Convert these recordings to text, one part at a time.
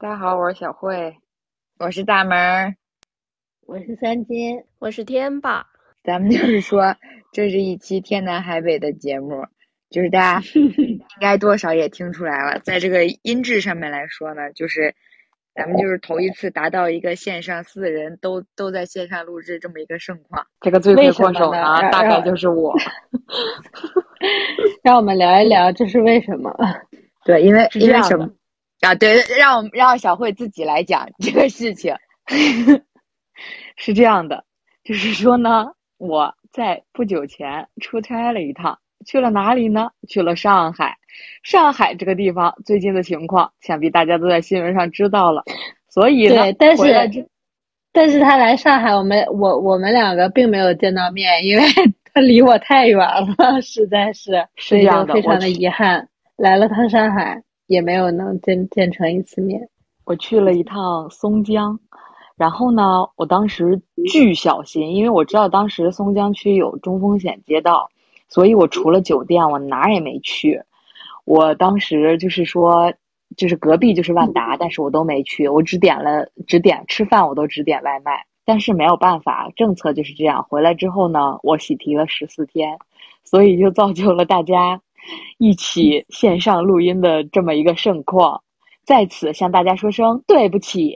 大家好，我是小慧，我是大门儿，我是三金，我是天霸。咱们就是说，这是一期天南海北的节目，就是大家 应该多少也听出来了，在这个音质上面来说呢，就是咱们就是头一次达到一个线上四人都都在线上录制这么一个盛况。这个罪魁祸首呢，大概就是我。让我们聊一聊这是为什么？对，因为因为什么啊？对，让我们让小慧自己来讲这个事情。是这样的，就是说呢，我在不久前出差了一趟，去了哪里呢？去了上海。上海这个地方最近的情况，想必大家都在新闻上知道了。所以呢，但是但是他来上海，我们我我们两个并没有见到面，因为 他。离我太远了，实在是，是这样的，非常的遗憾。来了趟上海，也没有能见见成一次面。我去了一趟松江，然后呢，我当时巨小心，因为我知道当时松江区有中风险街道，所以我除了酒店，我哪儿也没去。我当时就是说，就是隔壁就是万达，但是我都没去，我只点了只点吃饭，我都只点外卖。但是没有办法，政策就是这样。回来之后呢，我喜提了十四天，所以就造就了大家 一起线上录音的这么一个盛况。在此向大家说声对不起。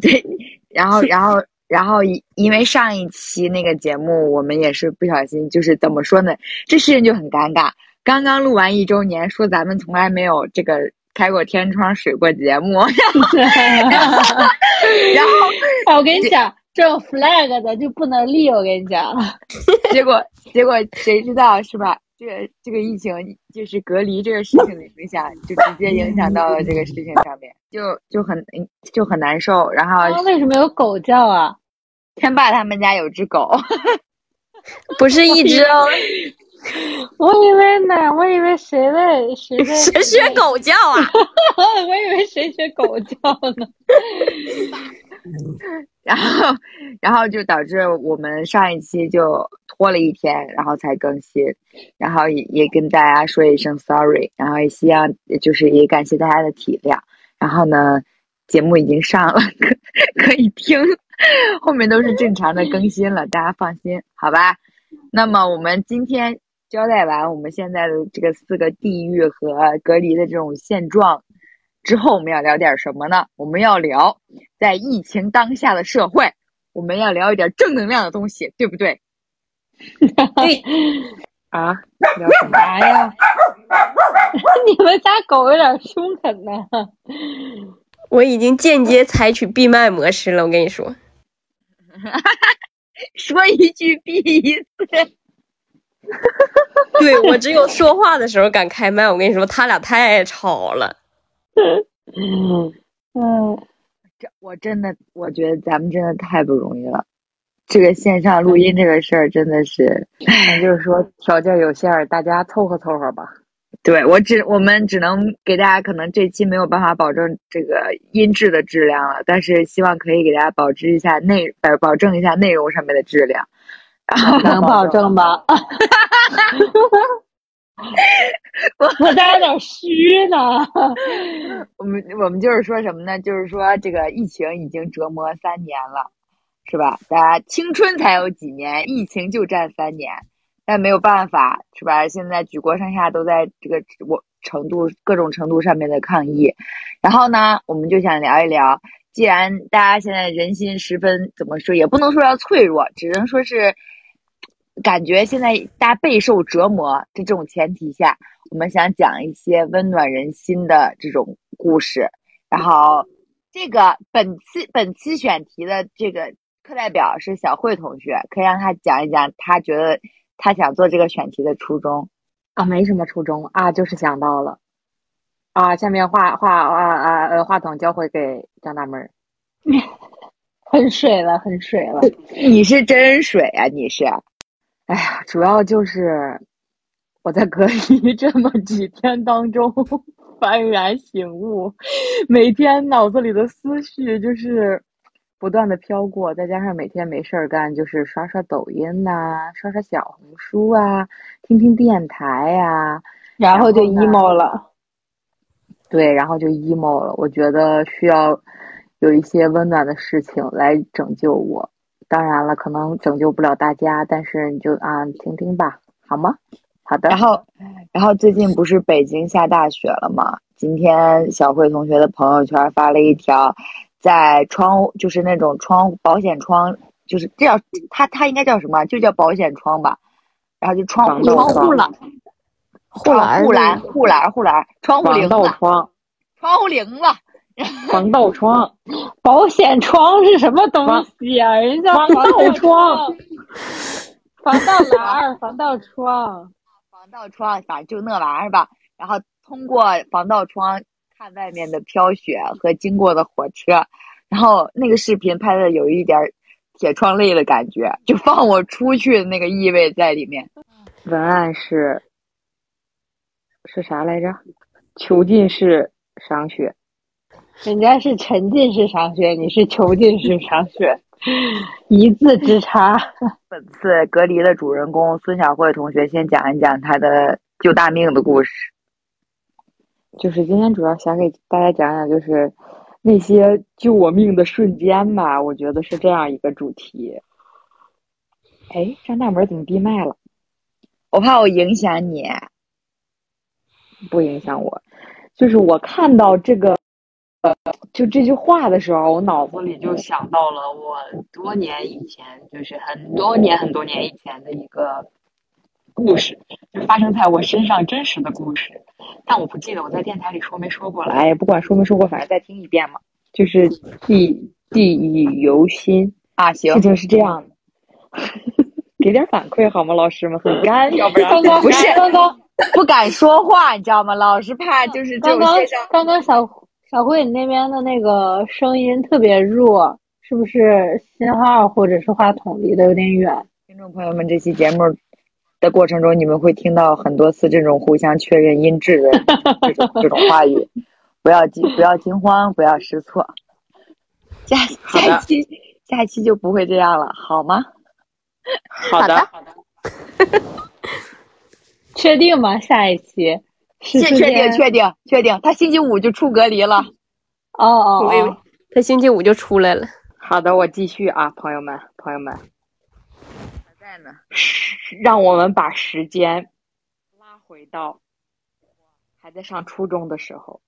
对，然后，然后，然后，因为上一期那个节目，我们也是不小心，就是怎么说呢？这事情就很尴尬。刚刚录完一周年，说咱们从来没有这个开过天窗、水过节目，然后，然后，哎，我跟你讲。这种 flag 的就不能立，我跟你讲。结果结果谁知道是吧？这个这个疫情就是隔离这个事情的影响，就直接影响到了这个事情上面，就就很就很难受。然后为什么有狗叫啊？天霸他们家有只狗，不是一只哦。我以为呢，我以为谁在谁在谁学狗叫啊？我以为谁学狗叫呢？然后，然后就导致我们上一期就拖了一天，然后才更新，然后也也跟大家说一声 sorry，然后也希望就是也感谢大家的体谅。然后呢，节目已经上了，可可以听，后面都是正常的更新了，大家放心，好吧？那么我们今天交代完我们现在的这个四个地域和隔离的这种现状。之后我们要聊点什么呢？我们要聊在疫情当下的社会，我们要聊一点正能量的东西，对不对？对 啊，聊什么 呀？你们家狗有点凶狠呢。我已经间接采取闭麦模式了，我跟你说。说一句闭一次。对我只有说话的时候敢开麦，我跟你说，他俩太吵了。嗯 嗯，这我真的，我觉得咱们真的太不容易了。这个线上录音这个事儿真的是，就是说条件有限，大家凑合凑合吧。对我只我们只能给大家，可能这期没有办法保证这个音质的质量了，但是希望可以给大家保持一下内保保证一下内容上面的质量。能保证吗？我我这有点虚呢。我们我们就是说什么呢？就是说这个疫情已经折磨三年了，是吧？大家青春才有几年，疫情就占三年，但没有办法，是吧？现在举国上下都在这个我程度各种程度上面的抗议。然后呢，我们就想聊一聊，既然大家现在人心十分怎么说，也不能说要脆弱，只能说是。感觉现在大家备受折磨的这种前提下，我们想讲一些温暖人心的这种故事。然后，这个本次本期选题的这个课代表是小慧同学，可以让他讲一讲他觉得他想做这个选题的初衷。啊，没什么初衷啊，就是想到了。啊，下面话话啊啊呃，话筒交回给张大妹儿。很水了，很水了。你是真水啊，你是。哎呀，主要就是我在隔离 这么几天当中幡然醒悟，每天脑子里的思绪就是不断的飘过，再加上每天没事儿干，就是刷刷抖音呐，刷刷小红书啊，听听电台呀，然后就 emo 了。对，然后就 emo 了。我觉得需要有一些温暖的事情来拯救我。当然了，可能拯救不了大家，但是你就啊听听吧，好吗？好的。然后，然后最近不是北京下大雪了吗？今天小慧同学的朋友圈发了一条，在窗就是那种窗保险窗，就是这叫它它应该叫什么？就叫保险窗吧。然后就窗户窗户栏、护栏护栏、护栏、护栏、窗户铃防子、盗窗，窗户铃子。防盗窗，保险窗是什么东西啊？人家防盗窗，防盗栏、防盗窗。防盗窗，反正就那玩意儿吧。然后通过防盗窗看外面的飘雪和经过的火车，然后那个视频拍的有一点铁窗泪的感觉，就放我出去的那个意味在里面。文案是是啥来着？囚禁式赏雪。人家是沉浸式赏雪，你是囚禁式赏雪，一字之差。本次隔离的主人公孙晓慧同学先讲一讲他的救大命的故事。就是今天主要想给大家讲讲，就是那些救我命的瞬间吧。我觉得是这样一个主题。哎，张大门怎么闭麦了？我怕我影响你。不影响我。就是我看到这个，呃，就这句话的时候，我脑子里就想到了我多年以前，就是很多年很多年以前的一个故事，就发生在我身上真实的故事。但我不记得我在电台里说没说过了。哎，不管说没说过，反正再听一遍嘛。就是记记忆犹新啊，行事，情是这样的，给点反馈好吗，老师们？很干，要不然刚刚不是刚刚不敢说话，你知道吗？老是怕就是这刚刚刚刚小小慧你那边的那个声音特别弱，是不是信号或者是话筒离得有点远？听众朋友们，这期节目的过程中，你们会听到很多次这种互相确认音质的这种这种话语，不要惊不要惊慌，不要失措。下下期下期就不会这样了，好吗？好的，好的。确定吗？下一期是确确定定确定确定，他星期五就出隔离了。哦哦，他星期五就出来了。好的，我继续啊，朋友们，朋友们，还在呢。让我们把时间拉回到还在上初中的时候。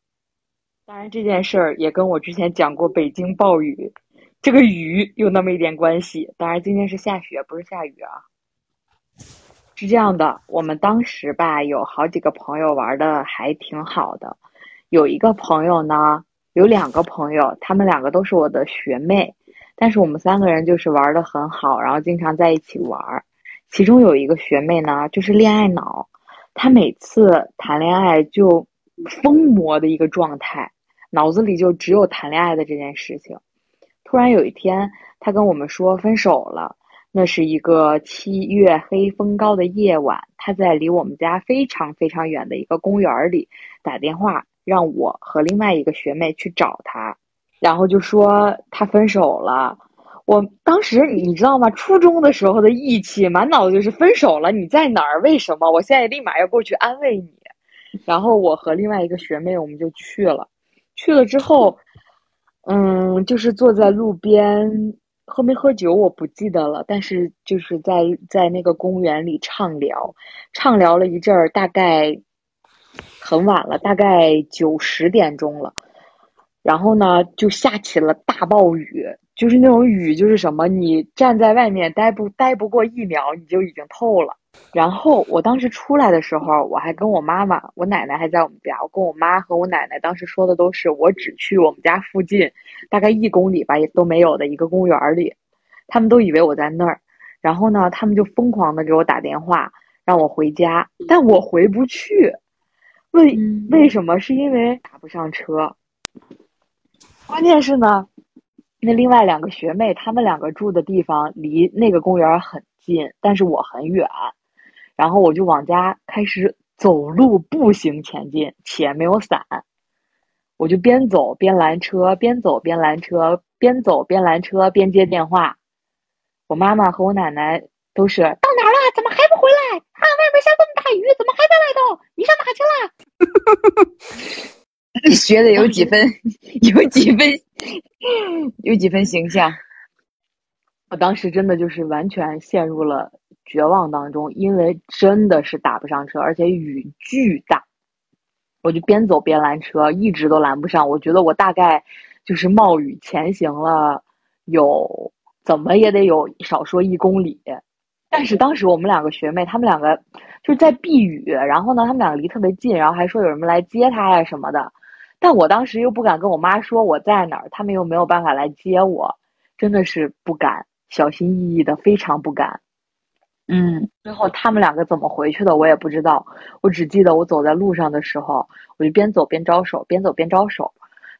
当然，这件事儿也跟我之前讲过北京暴雨，这个雨有那么一点关系。当然，今天是下雪，不是下雨啊。是这样的，我们当时吧有好几个朋友玩的还挺好的，有一个朋友呢，有两个朋友，他们两个都是我的学妹，但是我们三个人就是玩的很好，然后经常在一起玩。其中有一个学妹呢，就是恋爱脑，她每次谈恋爱就疯魔的一个状态，脑子里就只有谈恋爱的这件事情。突然有一天，她跟我们说分手了。那是一个七月黑风高的夜晚，他在离我们家非常非常远的一个公园里打电话，让我和另外一个学妹去找他，然后就说他分手了。我当时你知道吗？初中的时候的义气，满脑子就是分手了，你在哪儿？为什么？我现在立马要过去安慰你。然后我和另外一个学妹，我们就去了。去了之后，嗯，就是坐在路边，喝没喝酒我不记得了，但是就是在在那个公园里畅聊，畅聊了一阵儿，大概很晚了，大概九十点钟了。然后呢，就下起了大暴雨，就是那种雨，就是什么，你站在外面待不待不过一秒，你就已经透了。然后我当时出来的时候，我还跟我妈妈，我奶奶还在我们家，我跟我妈和我奶奶当时说的都是，我只去我们家附近，大概一公里吧，也都没有的一个公园里，他们都以为我在那儿。然后呢，他们就疯狂的给我打电话，让我回家，但我回不去。为为什么？是因为打不上车。关键是呢，那另外两个学妹，她们两个住的地方离那个公园很近，但是我很远。然后我就往家开始走路步行前进，且没有伞。我就边走边拦车，边走边拦车，边走边拦车，边接电话。我妈妈和我奶奶都是到哪儿了？怎么还不回来？啊，外面下这么大雨，怎么还在外头？你上哪去了？学的有几分，有几分，有几分形象。我当时真的就是完全陷入了绝望当中，因为真的是打不上车，而且雨巨大，我就边走边拦车，一直都拦不上。我觉得我大概就是冒雨前行了有怎么也得有少说一公里，但是当时我们两个学妹，她们两个就是在避雨，然后呢，她们两个离特别近，然后还说有人来接她呀什么的，但我当时又不敢跟我妈说我在哪儿，他们又没有办法来接我，真的是不敢。小心翼翼的，非常不敢。嗯，最后他们两个怎么回去的，我也不知道。我只记得我走在路上的时候，我就边走边招手，边走边招手。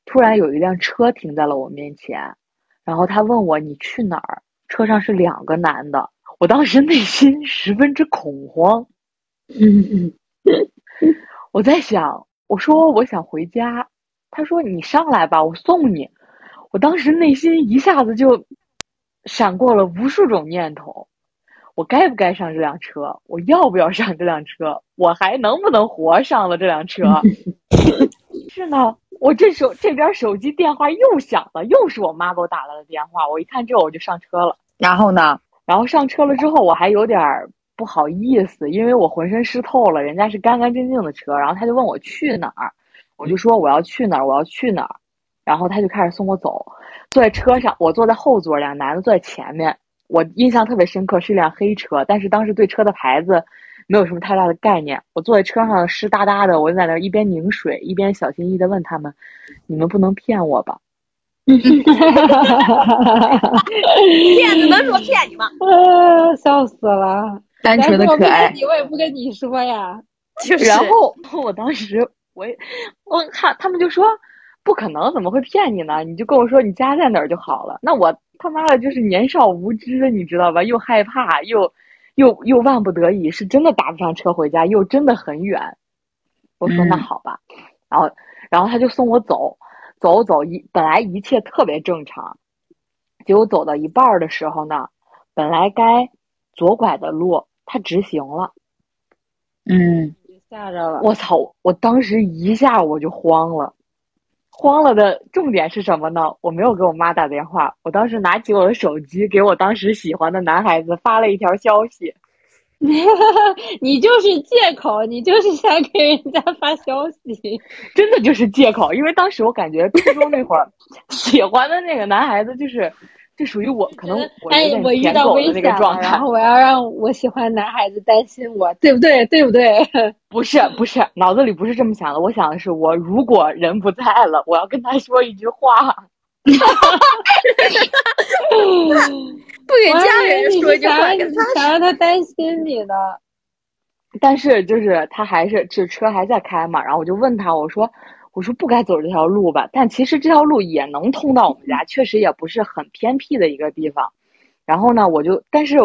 突然有一辆车停在了我面前，然后他问我你去哪儿？车上是两个男的，我当时内心十分之恐慌。嗯嗯我在想，我说我想回家，他说你上来吧，我送你。我当时内心一下子就。闪过了无数种念头，我该不该上这辆车？我要不要上这辆车？我还能不能活上了这辆车？是呢，我这手这边手机电话又响了，又是我妈给我打来的电话。我一看这我就上车了。然后呢？然后上车了之后，我还有点不好意思，因为我浑身湿透了。人家是干干净净的车，然后他就问我去哪儿，我就说我要去哪儿，我要去哪儿。然后他就开始送我走。坐在车上，我坐在后座，两个男的坐在前面。我印象特别深刻，是一辆黑车，但是当时对车的牌子没有什么太大的概念。我坐在车上湿哒哒的，我就在那一边拧水，一边小心翼翼的问他们：“你们不能骗我吧？” 骗子能说骗你吗？呃，笑死了，单纯的可爱。你我也不跟你说呀。就是。然后我当时我也我看他们就说。不可能，怎么会骗你呢？你就跟我说你家在哪儿就好了。那我他妈的就是年少无知，你知道吧？又害怕，又又又万不得已，是真的打不上车回家，又真的很远。我说那好吧，然后然后他就送我走，走走一本来一切特别正常，结果走到一半的时候呢，本来该左拐的路他直行了，嗯，吓着了。我操！我当时一下我就慌了。慌了的重点是什么呢？我没有给我妈打电话，我当时拿起我的手机，给我当时喜欢的男孩子发了一条消息。你就是借口，你就是想给人家发消息，真的就是借口。因为当时我感觉初中那会儿 喜欢的那个男孩子就是。这属于我可能 哎，我遇到危险了，然后我要让我喜欢男孩子担心我，对不对？对不对？不是不是，脑子里不是这么想的。我想的是，我如果人不在了，我要跟他说一句话，不给家人说一句话，想让他担心你呢。但是就是他还是，这车还在开嘛，然后我就问他，我说。我说不该走这条路吧，但其实这条路也能通到我们家，确实也不是很偏僻的一个地方。然后呢，我就但是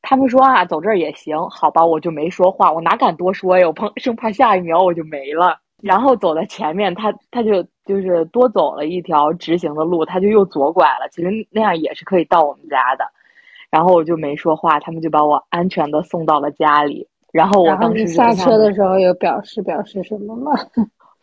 他们说啊，走这儿也行，好吧，我就没说话，我哪敢多说呀，我怕生怕下一秒我就没了。然后走在前面，他他就就是多走了一条直行的路，他就又左拐了。其实那样也是可以到我们家的。然后我就没说话，他们就把我安全的送到了家里。然后我当时下车的时候有表示表示什么吗？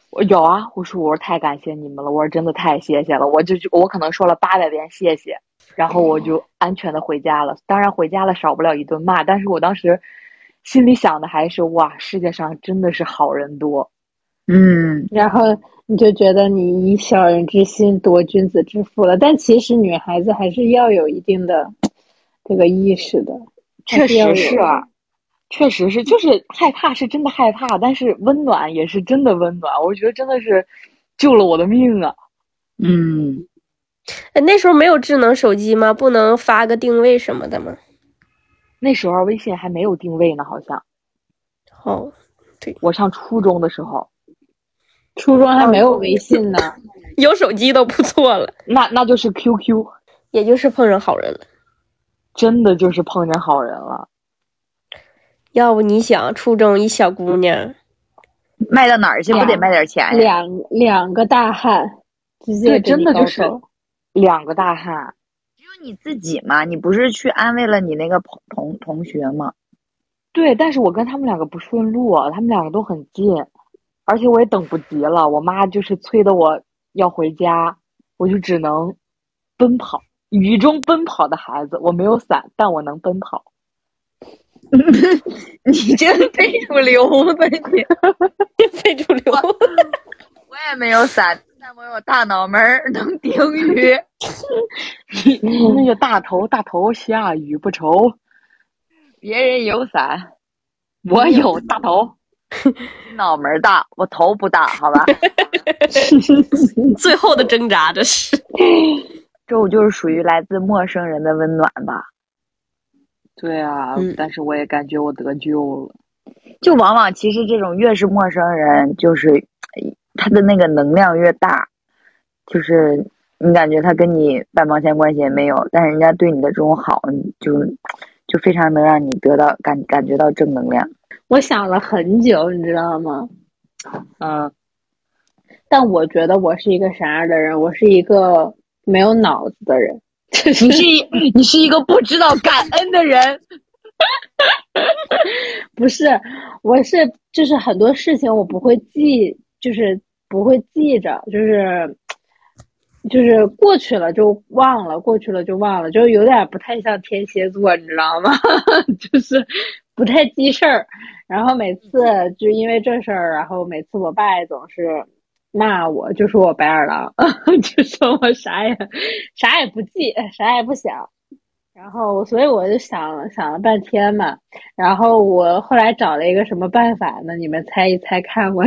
我有啊，我说我说太感谢你们了，我说真的太谢谢了，我就我可能说了八百遍谢谢，然后我就安全的回家了。当然回家了少不了一顿骂，但是我当时心里想的还是哇，世界上真的是好人多，嗯，然后你就觉得你以小人之心夺君子之腹了。但其实女孩子还是要有一定的这个意识的，确实是。确实是，就是害怕是真的害怕，但是温暖也是真的温暖。我觉得真的是救了我的命啊！嗯，哎，那时候没有智能手机吗？不能发个定位什么的吗？那时候微信还没有定位呢，好像。哦，对，我上初中的时候，初中还没有微信呢，有手机都不错了。那那就是 QQ，也就是碰上好人了。真的就是碰见好人了。要不你想，初中一小姑娘，卖到哪儿去不得卖点钱呀？两两个大汉，直接真的就是两个大汉。只有你自己嘛？你不是去安慰了你那个同同同学吗？对，但是我跟他们两个不顺路，他们两个都很近。而且我也等不及了，我妈就是催的我要回家，我就只能奔跑，雨中奔跑的孩子。我没有伞，但我能奔跑。你真非主流吧你？非主流。我也没有伞，但我有大脑门儿，能顶雨。你那个大头大头下雨不愁，别人有伞，我有大头。脑门大，我头不大，好吧？最后的挣扎，这是。这我就是属于来自陌生人的温暖吧。对啊，嗯但是我也感觉我得救了。就往往其实这种越是陌生人，就是他的那个能量越大，就是你感觉他跟你半毛钱关系也没有，但是人家对你的这种好，你就就非常能让你得到感感觉到正能量。我想了很久，你知道吗？嗯，但我觉得我是一个啥样的人？我是一个没有脑子的人。你是一你是一个不知道感恩的人。不是，我是就是很多事情我不会记，就是不会记着，就是就是过去了就忘了，过去了就忘了，就有点不太像天蝎座，你知道吗？就是不太记事儿。然后每次就因为这事儿，然后每次我爸也总是骂我，就说我白眼狼，就说我啥也啥也不记，啥也不想。然后，所以我就想想了半天嘛，然后我后来找了一个什么办法呢？你们猜一猜看，我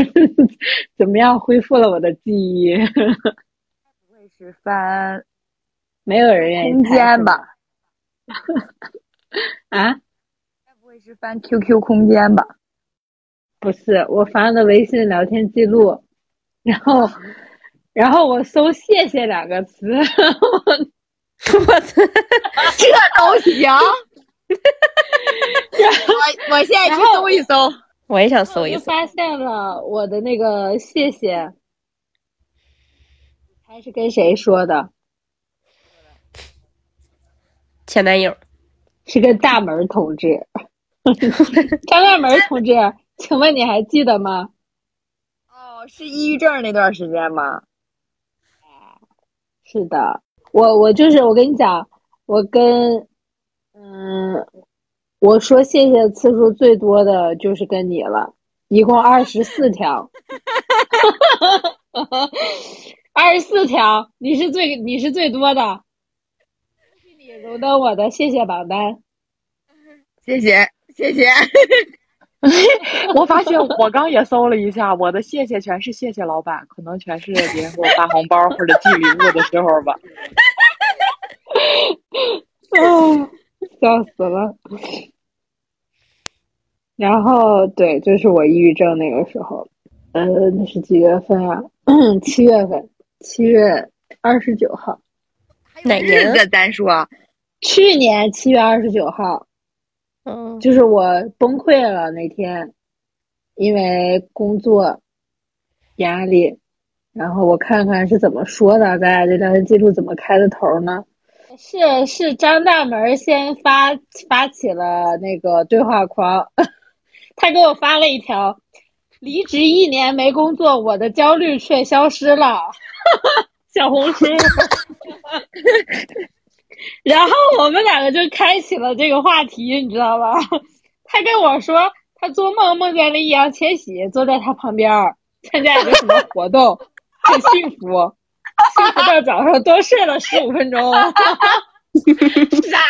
怎么样恢复了我的记忆？不会是翻没有人愿意空猜间吧？啊，该不会是翻 QQ 空间吧？不是，我翻的微信聊天记录，然后，然后我搜“谢谢”两个词，我操！这都行。我我现在去搜一搜。我也想搜一搜。发现了我的那个谢谢，还是跟谁说的？前男友，是个大门同志。张大门同志，请问你还记得吗？哦，是抑郁症那段时间吗？是的，我我就是我跟你讲，我跟嗯，我说谢谢的次数最多的就是跟你了，一共二十四条，二十四条，你是最你是最多的，你荣登我的谢谢榜单。谢谢谢谢。我发现我刚也搜了一下，我的谢谢全是谢谢老板，可能全是别人给我发红包或者寄礼物的时候吧。啊，笑死了。然后对，就是我抑郁症那个时候，呃，那是几月份啊？七月份，七月二十九号，哪年啊日子咱说，去年七月二十九号，嗯，就是我崩溃了那天，因为工作压力，然后我看看是怎么说的，咱俩这聊天记录怎么开的头呢？是是张大门先发发起了那个对话框，他给我发了一条：离职一年没工作，我的焦虑却消失了。小红书。然后我们两个就开启了这个话题，你知道吧？他跟我说，他做梦梦见了易烊千玺坐在他旁边儿参加一个什么活动，很幸福，幸福到早上多睡了十五分钟。啥呀？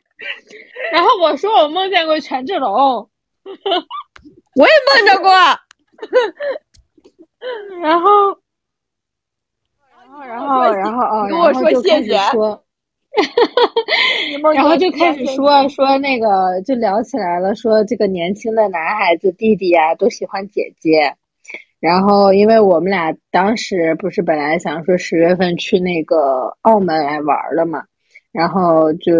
然后我说我梦见过权志龙，我也梦着过。然后，然后，然后，哦，跟我说然后就开始谢谢说。然后就开始说说那个，就聊起来了，说这个年轻的男孩子弟弟呀、都喜欢姐姐。然后，因为我们俩当时不是本来想说十月份去那个澳门来玩儿的嘛，然后就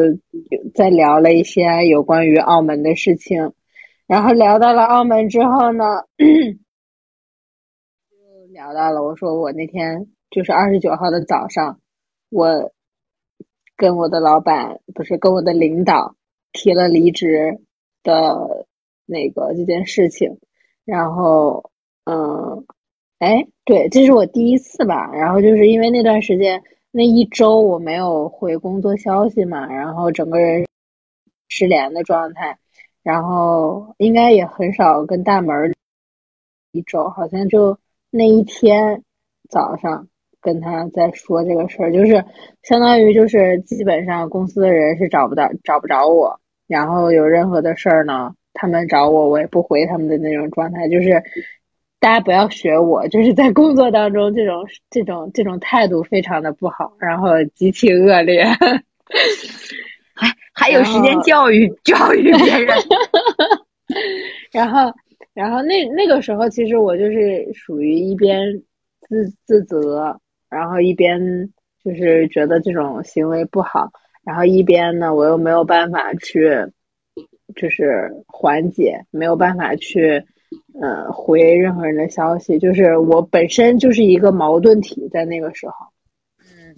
再聊了一些有关于澳门的事情。然后聊到了澳门之后呢，就聊到了我说我那天就是二十九号的早上，我跟我的老板不是跟我的领导提了离职的那个这件事情，然后嗯，哎，对，这是我第一次吧。然后就是因为那段时间那一周我没有回工作消息嘛，然后整个人失联的状态，然后应该也很少跟大门一周，好像就那一天早上跟他在说这个事儿，就是相当于就是基本上公司的人是找不到找不着我，然后有任何的事儿呢，他们找我我也不回他们的那种状态，就是大家不要学我，就是在工作当中这种这种这种态度非常的不好，然后极其恶劣，还还有时间教育教育别人，然后。然后那那个时候，其实我就是属于一边自自责，然后一边就是觉得这种行为不好，然后一边呢，我又没有办法去，就是缓解，没有办法去，呃，回任何人的消息，就是我本身就是一个矛盾体，在那个时候。嗯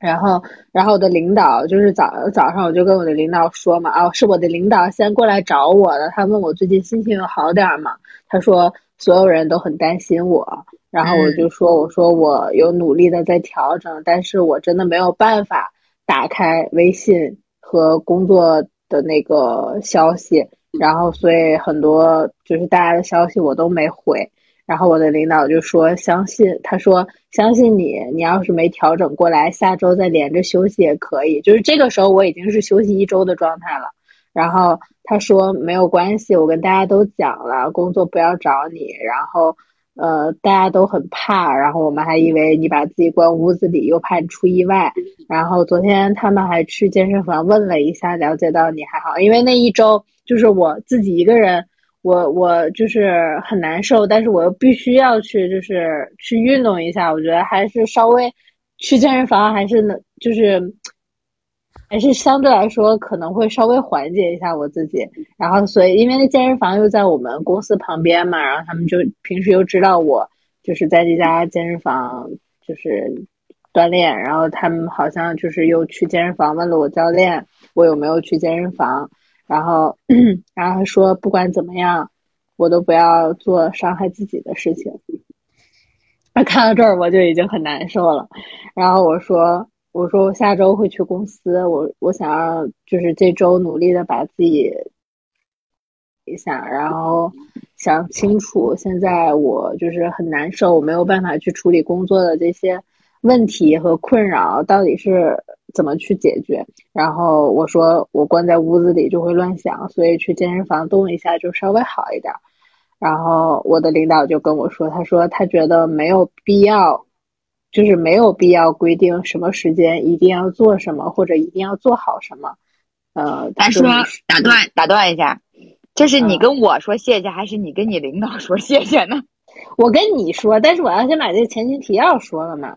然后，然后我的领导就是早早上我就跟我的领导说嘛，啊，是我的领导先过来找我的，他问我最近心情有好点吗？他说所有人都很担心我，然后我就说，我说我有努力的在调整，但是我真的没有办法打开微信和工作的那个消息，然后所以很多就是大家的消息我都没回。然后我的领导就说：“相信他说相信你，你要是没调整过来，下周再连着休息也可以。就是这个时候我已经是休息一周的状态了。然后他说没有关系，我跟大家都讲了，工作不要找你。然后呃大家都很怕，然后我们还以为你把自己关屋子里，又怕你出意外。然后昨天他们还去健身房问了一下，了解到你还好，因为那一周就是我自己一个人。”我我就是很难受，但是我又必须要去，就是去运动一下。我觉得还是稍微去健身房，还是能，就是还是相对来说可能会稍微缓解一下我自己。然后，所以因为那健身房又在我们公司旁边嘛，然后他们就平时又知道我就是在这家健身房就是锻炼，然后他们好像就是又去健身房问了我教练，我有没有去健身房。然后，然后他说，不管怎么样，我都不要做伤害自己的事情。那 看到这儿，我就已经很难受了。然后我说，我说我下周会去公司，我我想要就是这周努力的把自己一下，然后想清楚现在我就是很难受，我没有办法去处理工作的这些。问题和困扰到底是怎么去解决？然后我说我关在屋子里就会乱想，所以去健身房动一下就稍微好一点。然后我的领导就跟我说，他说他觉得没有必要，就是没有必要规定什么时间一定要做什么或者一定要做好什么。呃，他说打断打断一下，这是你跟我说谢谢，还是你跟你领导说谢谢呢？我跟你说，但是我要先把这个前情提要说了嘛。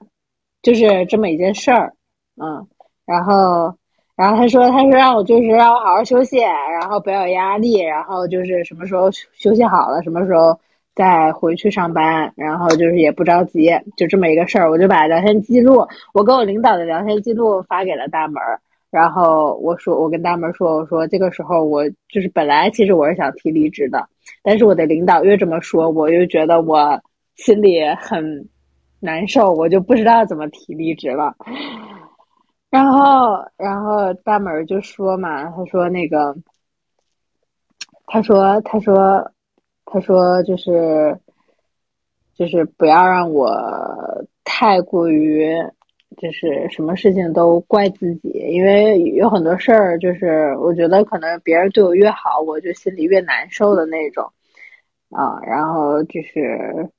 就是这么一件事儿，嗯，然后，然后他说，他说让我就是让我好好休息，然后不要有压力，然后就是什么时候休息好了，什么时候再回去上班，然后就是也不着急，就这么一个事儿。我就把聊天记录，我跟我领导的聊天记录发给了大门儿，然后我说，我跟大门说，我说这个时候我就是本来其实我是想提离职的，但是我的领导越这么说，我又觉得我心里很。难受，我就不知道怎么提离职了。然后，然后大门就说嘛，他说那个，他说，他说，他说就是，就是不要让我太过于，就是什么事情都怪自己，因为有很多事儿，就是我觉得可能别人对我越好，我就心里越难受的那种啊。然后就是。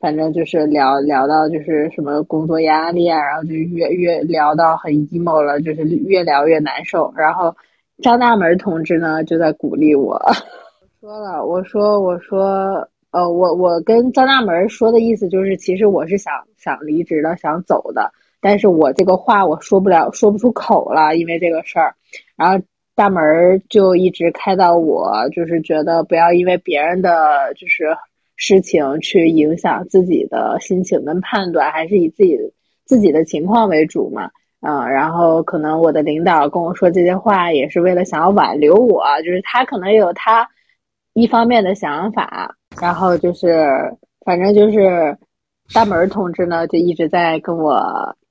反正就是聊聊到就是什么工作压力啊，然后就越越聊到很 emo 了，就是越聊越难受。然后张大门同志呢就在鼓励我，说了，我说我说呃我我跟张大门说的意思就是，其实我是想想离职的，想走的，但是我这个话我说不了，说不出口了，因为这个事儿。然后大门就一直开导我，就是觉得不要因为别人的就是。事情去影响自己的心情跟判断，还是以自己自己的情况为主嘛？嗯，然后可能我的领导跟我说这些话，也是为了想要挽留我，就是他可能有他一方面的想法，然后就是反正就是大门同志呢，就一直在跟我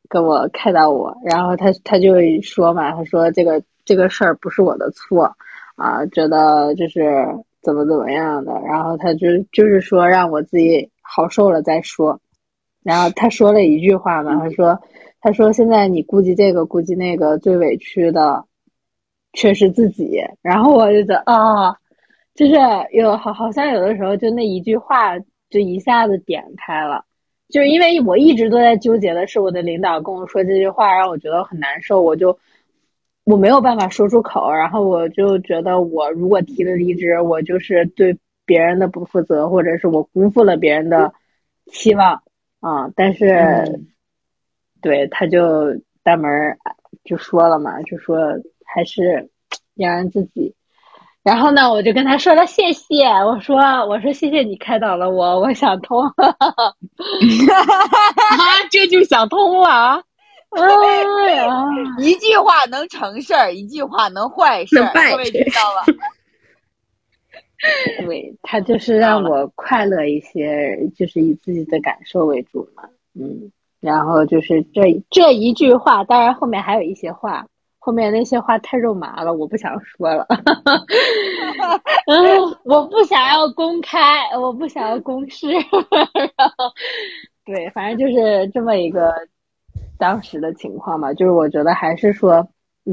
跟我开导我，然后他他就说嘛，他说这个这个事儿不是我的错啊，觉得就是怎么怎么样的，然后他就就是说让我自己好受了再说，然后他说了一句话嘛，他说他说现在你顾及这个顾及那个，最委屈的却是自己，然后我就觉得啊。就是有好，好像有的时候就那一句话就一下子点开了，就是因为我一直都在纠结的是我的领导跟我说这句话，让我觉得很难受，我就我没有办法说出口，然后我就觉得我如果提了离职，我就是对别人的不负责，或者是我辜负了别人的期望啊。但是，对他就大门就说了嘛，就说还是要让自己。然后呢，我就跟他说了谢谢，我说我说谢谢你开导了我，我想通了，啊，这就想通了，哎呀，一句话能成事儿，一句话能坏事儿，各位知道吧？对他就是让我快乐一些，就是以自己的感受为主嘛，嗯，然后就是这这一句话，当然后面还有一些话。后面那些话太肉麻了，我不想说了。嗯，我不想要公开，我不想要公示。然后，对，反正就是这么一个当时的情况嘛。就是我觉得还是说，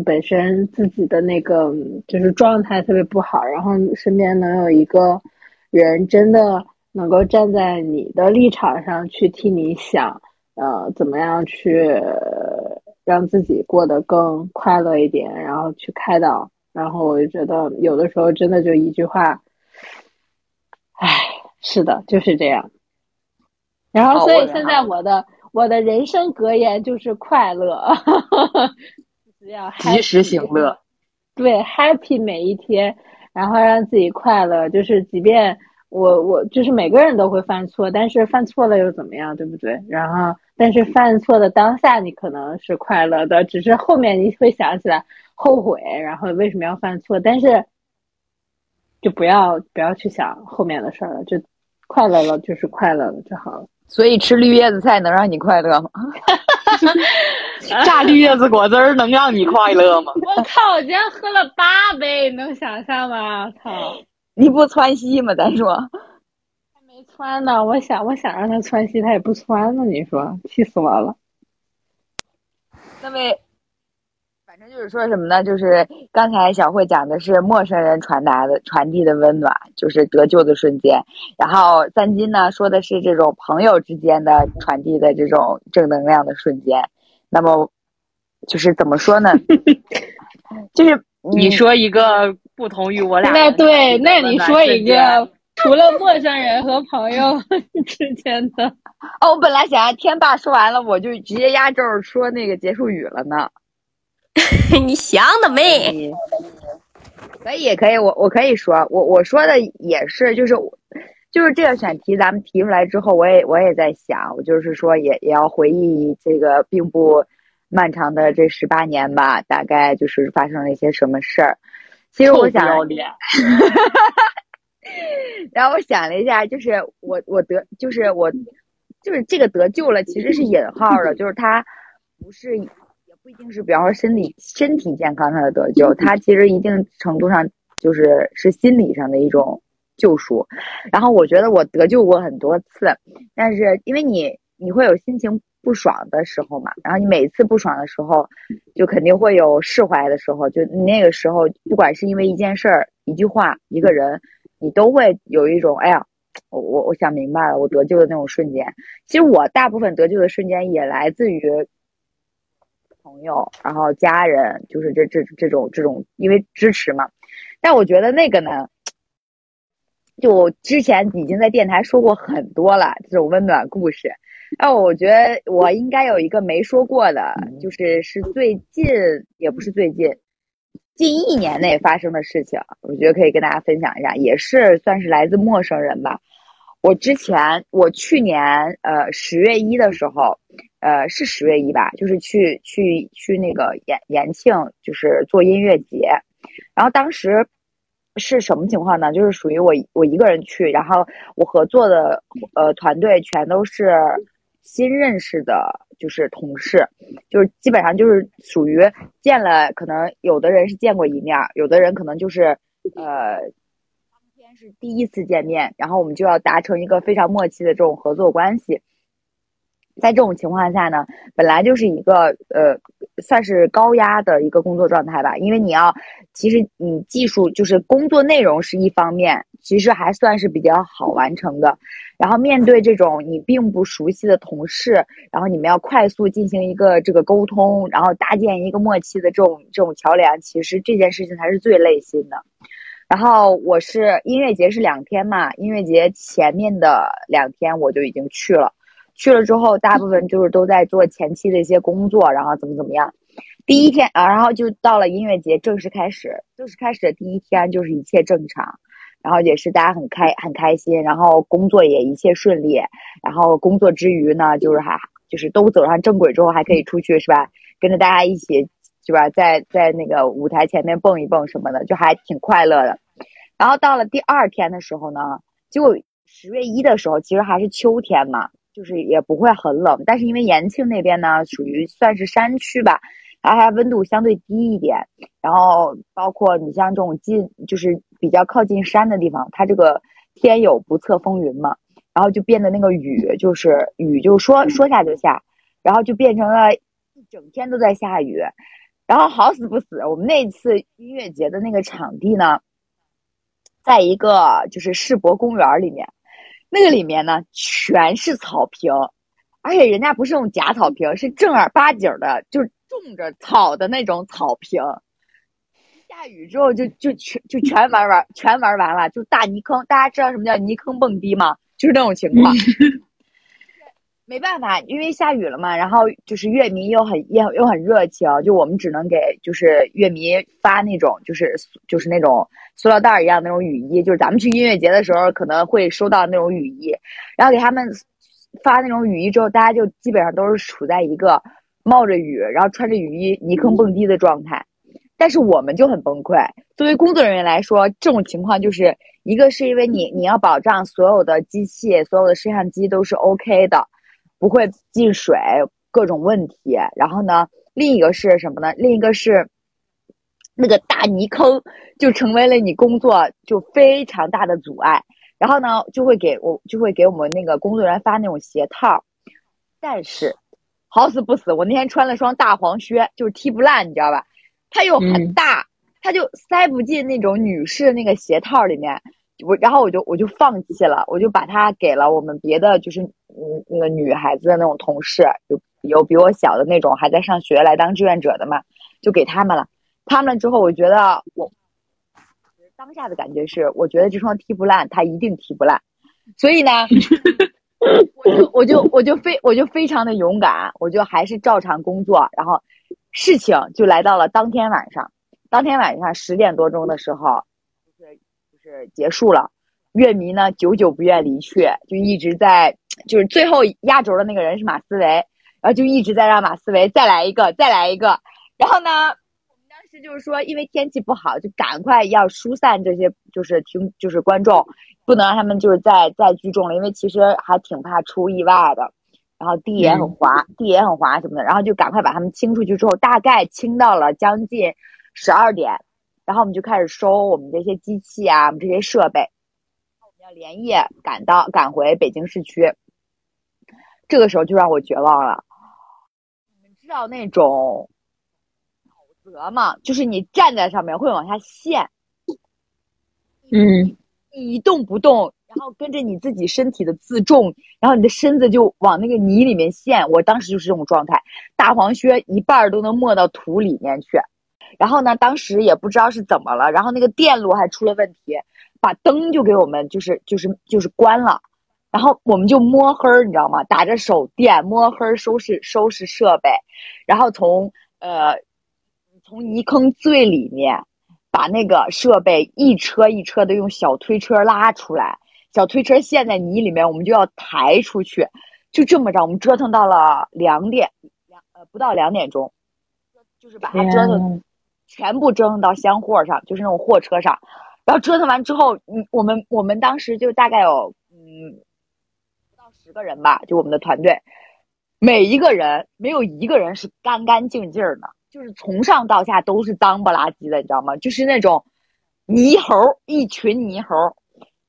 本身自己的那个就是状态特别不好，然后身边能有一个人真的能够站在你的立场上去替你想，呃，怎么样去。让自己过得更快乐一点，然后去开导，然后我就觉得有的时候真的就一句话，唉，是的，就是这样。然后所以现在我的我的人生格言就是快乐，要及时行乐，对，happy 每一天，然后让自己快乐，就是即便。我我就是每个人都会犯错，但是犯错了又怎么样，对不对？然后，但是犯错的当下你可能是快乐的，只是后面你会想起来后悔，然后为什么要犯错？但是就不要不要去想后面的事儿了，就快乐了就是快乐了就好了。所以吃绿叶子菜能让你快乐吗？榨绿叶子果汁儿能让你快乐吗？我靠！我今天喝了八杯，能想象吗？操！你不窜稀吗？咱说，还没窜呢。我想，我想让他窜稀，他也不窜呢。你说，气死我了。那么，反正就是说什么呢？就是刚才小慧讲的是陌生人传达的、传递的温暖，就是得救的瞬间。然后三金呢说的是这种朋友之间的传递的这种正能量的瞬间。那么，就是怎么说呢？就是你说一个。不同于我俩。那对，那你说一个，除了陌生人和朋友 之间的。哦，我本来想让天霸说完了，我就直接压轴说那个结束语了呢。你想的美。可以，可以，我我可以说，我我说的也是，就是就是这个选题，咱们提出来之后，我也我也在想，我就是说，也也要回忆这个并不漫长的这十八年吧，大概就是发生了一些什么事儿。其实我想，然后我想了一下，就是我我得就是我就是这个得救了，其实是引号的，就是他不是也不一定是，比方说身体身体健康上的得救，他其实一定程度上就是是心理上的一种救赎。然后我觉得我得救过很多次，但是因为你你会有心情。不爽的时候嘛，然后你每次不爽的时候，就肯定会有释怀的时候。就那个时候，不管是因为一件事儿、一句话、一个人，你都会有一种哎呀，我我我想明白了，我得救的那种瞬间。其实我大部分得救的瞬间也来自于朋友，然后家人，就是这这这种这种因为支持嘛。但我觉得那个呢，就之前已经在电台说过很多了，这种温暖故事。哦，我觉得我应该有一个没说过的，就是是最近，也不是最近，近一年内发生的事情，我觉得可以跟大家分享一下，也是算是来自陌生人吧。我之前，我去年呃十月一的时候，呃是十月一吧，就是去去去那个延延庆，就是做音乐节，然后当时是什么情况呢？就是属于我我一个人去，然后我合作的呃团队全都是新认识的，就是同事，就是基本上就是属于见了，可能有的人是见过一面，有的人可能就是呃当天是第一次见面，然后我们就要达成一个非常默契的这种合作关系。在这种情况下呢，本来就是一个呃，算是高压的一个工作状态吧。因为你要，其实你技术就是工作内容是一方面，其实还算是比较好完成的。然后面对这种你并不熟悉的同事，然后你们要快速进行一个这个沟通，然后搭建一个默契的这种这种桥梁，其实这件事情才是最累心的。然后我是音乐节是两天嘛，音乐节前面的两天我就已经去了。去了之后，大部分就是都在做前期的一些工作，然后怎么怎么样。第一天啊，然后就到了音乐节正式开始，正式开始的第一天就是一切正常，然后也是大家很开很开心，然后工作也一切顺利。然后工作之余呢，就是还就是都走上正轨之后，还可以出去是吧？跟着大家一起是吧，在在那个舞台前面蹦一蹦什么的，就还挺快乐的。然后到了第二天的时候呢，就十月一的时候，其实还是秋天嘛。就是也不会很冷，但是因为延庆那边呢，属于算是山区吧，然后它温度相对低一点，然后包括你像这种近，就是比较靠近山的地方，它这个天有不测风云嘛，然后就变得那个雨就是雨就说说下就下，然后就变成了一整天都在下雨，然后好死不死，我们那次音乐节的那个场地呢，在一个就是世博公园里面。那个里面呢，全是草坪，而且人家不是用假草坪，是正儿八经的，就是种着草的那种草坪。下雨之后就就全就全玩玩全玩完了，就大泥坑。大家知道什么叫泥坑蹦迪吗？就是那种情况。没办法，因为下雨了嘛，然后就是乐迷又很又又很热情，就我们只能给就是乐迷发那种就是就是那种塑料袋一样那种雨衣，就是咱们去音乐节的时候可能会收到那种雨衣，然后给他们发那种雨衣之后，大家就基本上都是处在一个冒着雨，然后穿着雨衣泥坑蹦迪的状态，但是我们就很崩溃。作为工作人员来说，这种情况就是一个是因为你你要保障所有的机器、所有的摄像机都是 OK 的。不会进水，各种问题。然后呢，另一个是什么呢？另一个是那个大泥坑，就成为了你工作就非常大的阻碍。然后呢，就会给我就会给我们那个工作人员发那种鞋套。但是好死不死，我那天穿了双大黄靴，就是踢不烂，你知道吧？它又很大，它就塞不进那种女士那个鞋套里面。我然后我就我就放弃了，我就把它给了我们别的就是嗯那个女孩子的那种同事，有有比我小的那种还在上学来当志愿者的嘛，就给他们了。他们之后，我觉得我当下的感觉是，我觉得这双踢不烂，它一定踢不烂。所以呢，我就我就我就非我就非常的勇敢，我就还是照常工作。然后事情就来到了当天晚上，当天晚上十点多钟的时候。就是结束了，乐迷呢久久不愿离去，就一直在，就是最后压轴的那个人是马思唯，然后就一直在让马思唯再来一个，再来一个。然后呢，我们当时就是说，因为天气不好，就赶快要疏散这些，就是听，就是观众，不能让他们就是再再聚众了，因为其实还挺怕出意外的。然后地也很滑，地也很滑什么的，然后就赶快把他们清出去之后，大概清到了将近十二点。然后我们就开始收我们这些机器啊，我们这些设备。我们要连夜赶到赶回北京市区。这个时候就让我绝望了。你们知道那种沼泽吗？就是你站在上面会往下陷，嗯，你一动不动，然后跟着你自己身体的自重，然后你的身子就往那个泥里面陷。我当时就是这种状态，大黄靴一半都能没到土里面去。然后呢，当时也不知道是怎么了，然后那个电路还出了问题，把灯就给我们就是就是就是关了，然后我们就摸黑儿，你知道吗？打着手电摸黑儿收拾收拾设备，然后从呃从泥坑最里面把那个设备一车一车的用小推车拉出来，小推车陷在泥里面，我们就要抬出去，就这么着，我们折腾到了两点两呃不到两点钟，就是把它折腾。全部折腾到箱货上，就是那种货车上，然后折腾完之后，嗯，我们我们当时就大概有嗯不到十个人吧，就我们的团队，每一个人没有一个人是干干净净的，就是从上到下都是脏不拉几的，你知道吗？就是那种泥猴，一群泥猴。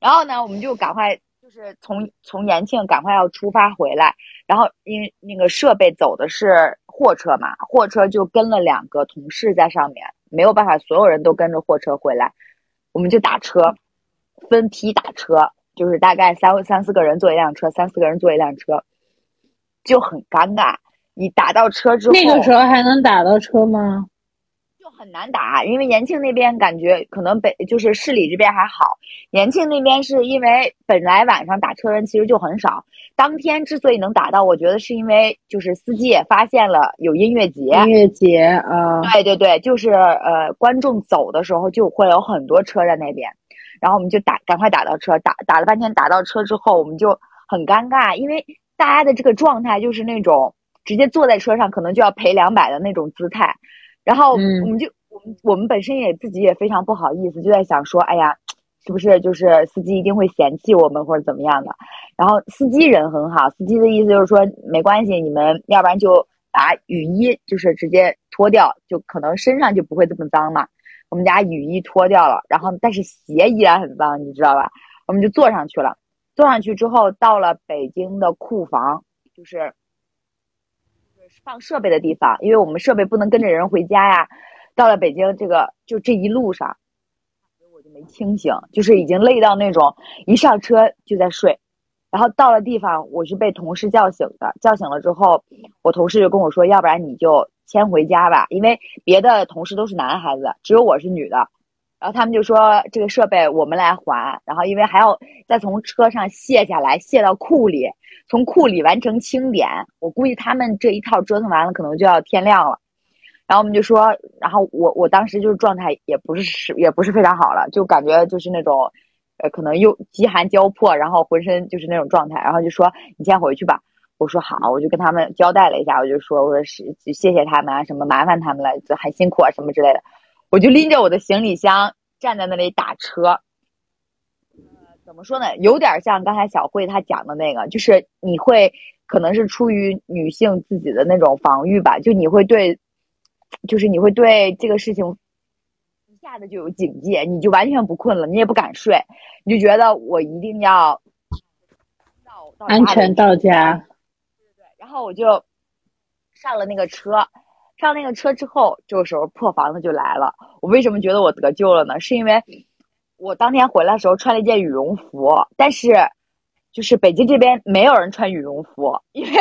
然后呢，我们就赶快就是从从延庆赶快要出发回来，然后因为那个设备走的是货车嘛，货车就跟了两个同事在上面，没有办法所有人都跟着货车回来，我们就打车，分批打车，就是大概三三四个人坐一辆车，三四个人坐一辆车，就很尴尬。你打到车之后，那个时候还能打到车吗？很难打，因为延庆那边感觉可能北就是市里这边还好，延庆那边是因为本来晚上打车人其实就很少，当天之所以能打到，我觉得是因为就是司机也发现了有音乐节，音乐节啊，对对对，就是呃观众走的时候就会有很多车在那边，然后我们就打赶快打到车，打打了半天打到车之后，我们就很尴尬，因为大家的这个状态就是那种直接坐在车上可能就要赔两百的那种姿态。然后我们就我们我们本身也自己也非常不好意思，就在想说，哎呀，是不是就是司机一定会嫌弃我们或者怎么样的？然后司机人很好，司机的意思就是说没关系，你们要不然就把雨衣就是直接脱掉，就可能身上就不会这么脏嘛。我们家雨衣脱掉了，然后但是鞋依然很脏，你知道吧？我们就坐上去了。坐上去之后，到了北京的库房，就是。放设备的地方，因为我们设备不能跟着人回家呀。到了北京，这个就这一路上，我就没清醒，就是已经累到那种一上车就在睡。然后到了地方，我是被同事叫醒的。叫醒了之后，我同事就跟我说：“要不然你就先回家吧，因为别的同事都是男孩子，只有我是女的。”然后他们就说：“这个设备我们来还。”然后因为还要再从车上卸下来，卸到库里。从库里完成清点，我估计他们这一套折腾完了，可能就要天亮了。然后我们就说，然后我我当时就是状态也不是也不是非常好了，就感觉就是那种，呃，可能又饥寒交迫，然后浑身就是那种状态。然后就说你先回去吧。我说好，我就跟他们交代了一下，我就说我说是谢谢他们啊，什么麻烦他们了，就很辛苦啊什么之类的。我就拎着我的行李箱站在那里打车。怎么说呢？有点像刚才小慧她讲的那个，就是你会可能是出于女性自己的那种防御吧，就你会对，就是你会对这个事情一下子就有警戒，你就完全不困了，你也不敢睡，你就觉得我一定要到安全到家。对对对，然后我就上了那个车，上那个车之后，这个时候破防的就来了。我为什么觉得我得救了呢？是因为。我当天回来的时候穿了一件羽绒服，但是就是北京这边没有人穿羽绒服，因为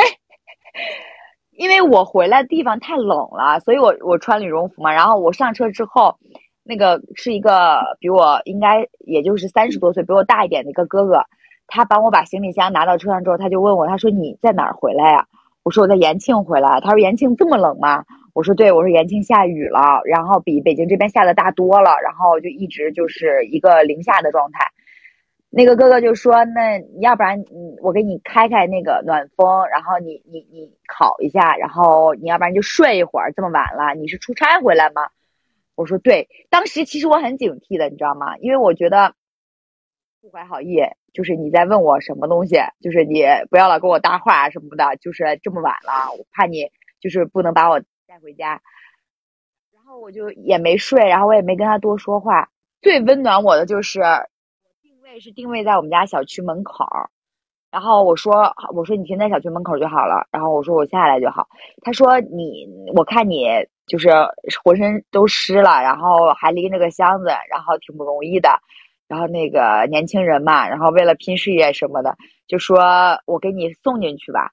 因为我回来的地方太冷了，所以我我穿羽绒服嘛。然后我上车之后，那个是一个比我应该也就是三十多岁，比我大一点的一个哥哥，他帮我把行李箱拿到车上之后，他就问我，他说你在哪儿回来呀？我说我在延庆回来。他说延庆这么冷吗？我说对，我说延庆下雨了，然后比北京这边下的大多了，然后就一直就是一个零下的状态。那个哥哥就说：“那要不然，嗯，我给你开开那个暖风，然后你你你烤一下，然后你要不然就睡一会儿。这么晚了，你是出差回来吗？”我说：“对。”当时其实我很警惕的，你知道吗？因为我觉得不怀好意，就是你在问我什么东西，就是你不要老跟我搭话什么的，就是这么晚了，我怕你就是不能把我。带回家，然后我就也没睡，然后我也没跟他多说话。最温暖我的就是，定位是定位在我们家小区门口，然后我说我说你停在小区门口就好了，然后我说我下来就好。他说你我看你就是浑身都湿了，然后还拎着个箱子，然后挺不容易的。然后那个年轻人嘛，然后为了拼事业什么的，就说我给你送进去吧。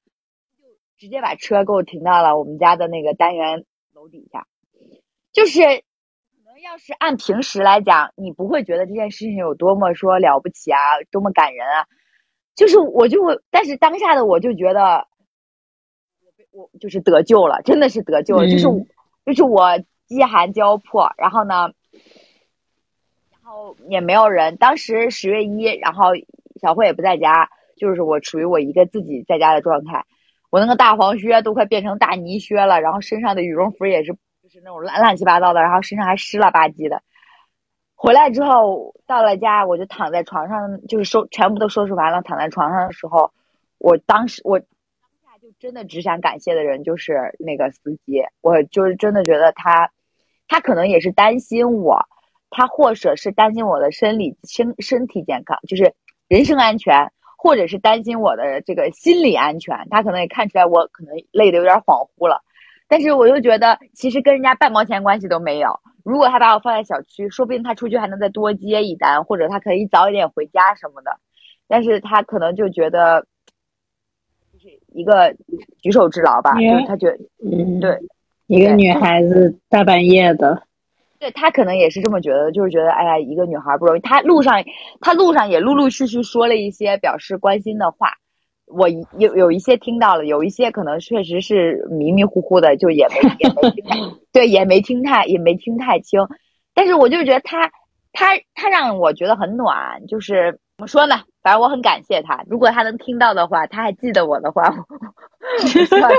直接把车给我停到了我们家的那个单元楼底下，就是可能要是按平时来讲，你不会觉得这件事情有多么说了不起啊，多么感人啊，就是我就会，但是当下的我就觉得，我我就是得救了，真的是得救了，就是就是我饥寒交迫，然后呢，然后也没有人，当时十月一，然后小慧也不在家，就是我处于我一个自己在家的状态。我那个大黄靴都快变成大泥靴了，然后身上的羽绒服也是就是那种乱乱七八糟的，然后身上还湿了吧唧的。回来之后到了家，我就躺在床上，就是收全部都收拾完了，躺在床上的时候，我当时我当下就真的只想感谢的人就是那个司机，我就是真的觉得他，他可能也是担心我，他或者是担心我的生理身身体健康，就是人身安全，或者是担心我的这个心理安全，他可能也看出来我可能累得有点恍惚了，但是我又觉得其实跟人家半毛钱关系都没有。如果他把我放在小区，说不定他出去还能再多接一单，或者他可以早一点回家什么的。但是他可能就觉得，就是一个举手之劳吧，就是他觉得，嗯，对，一个女孩子大半夜的，对他可能也是这么觉得，就是觉得，哎呀，一个女孩不容易。他路上，他路上也陆陆续续说了一些表示关心的话，我有有一些听到了，有一些可能确实是迷迷糊糊的，就也没也没听，对，也没听太也没听太清。但是我就觉得他他他让我觉得很暖，就是怎么说呢？反正我很感谢他。如果他能听到的话，他还记得我的话，我 希望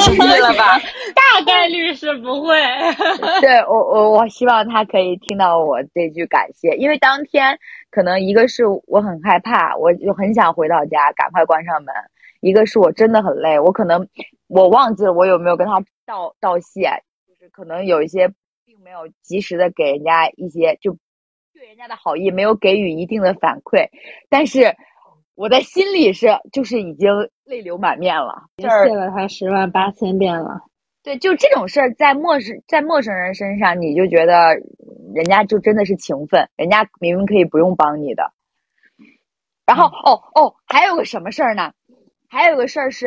是 太了吧？大概率是不会。对我我我希望他可以听到我这句感谢，因为当天可能一个是我很害怕，我就很想回到家赶快关上门；一个是我真的很累，我可能我忘记了我有没有跟他道道谢，就是可能有一些并没有及时的给人家一些就对人家的好意没有给予一定的反馈，但是我的心里是就是已经泪流满面了，谢了他十万八千遍了。对，就这种事儿，在陌生在陌生人身上，你就觉得人家就真的是情分，人家明明可以不用帮你的。然后，哦哦，还有个什么事儿呢？还有个事儿是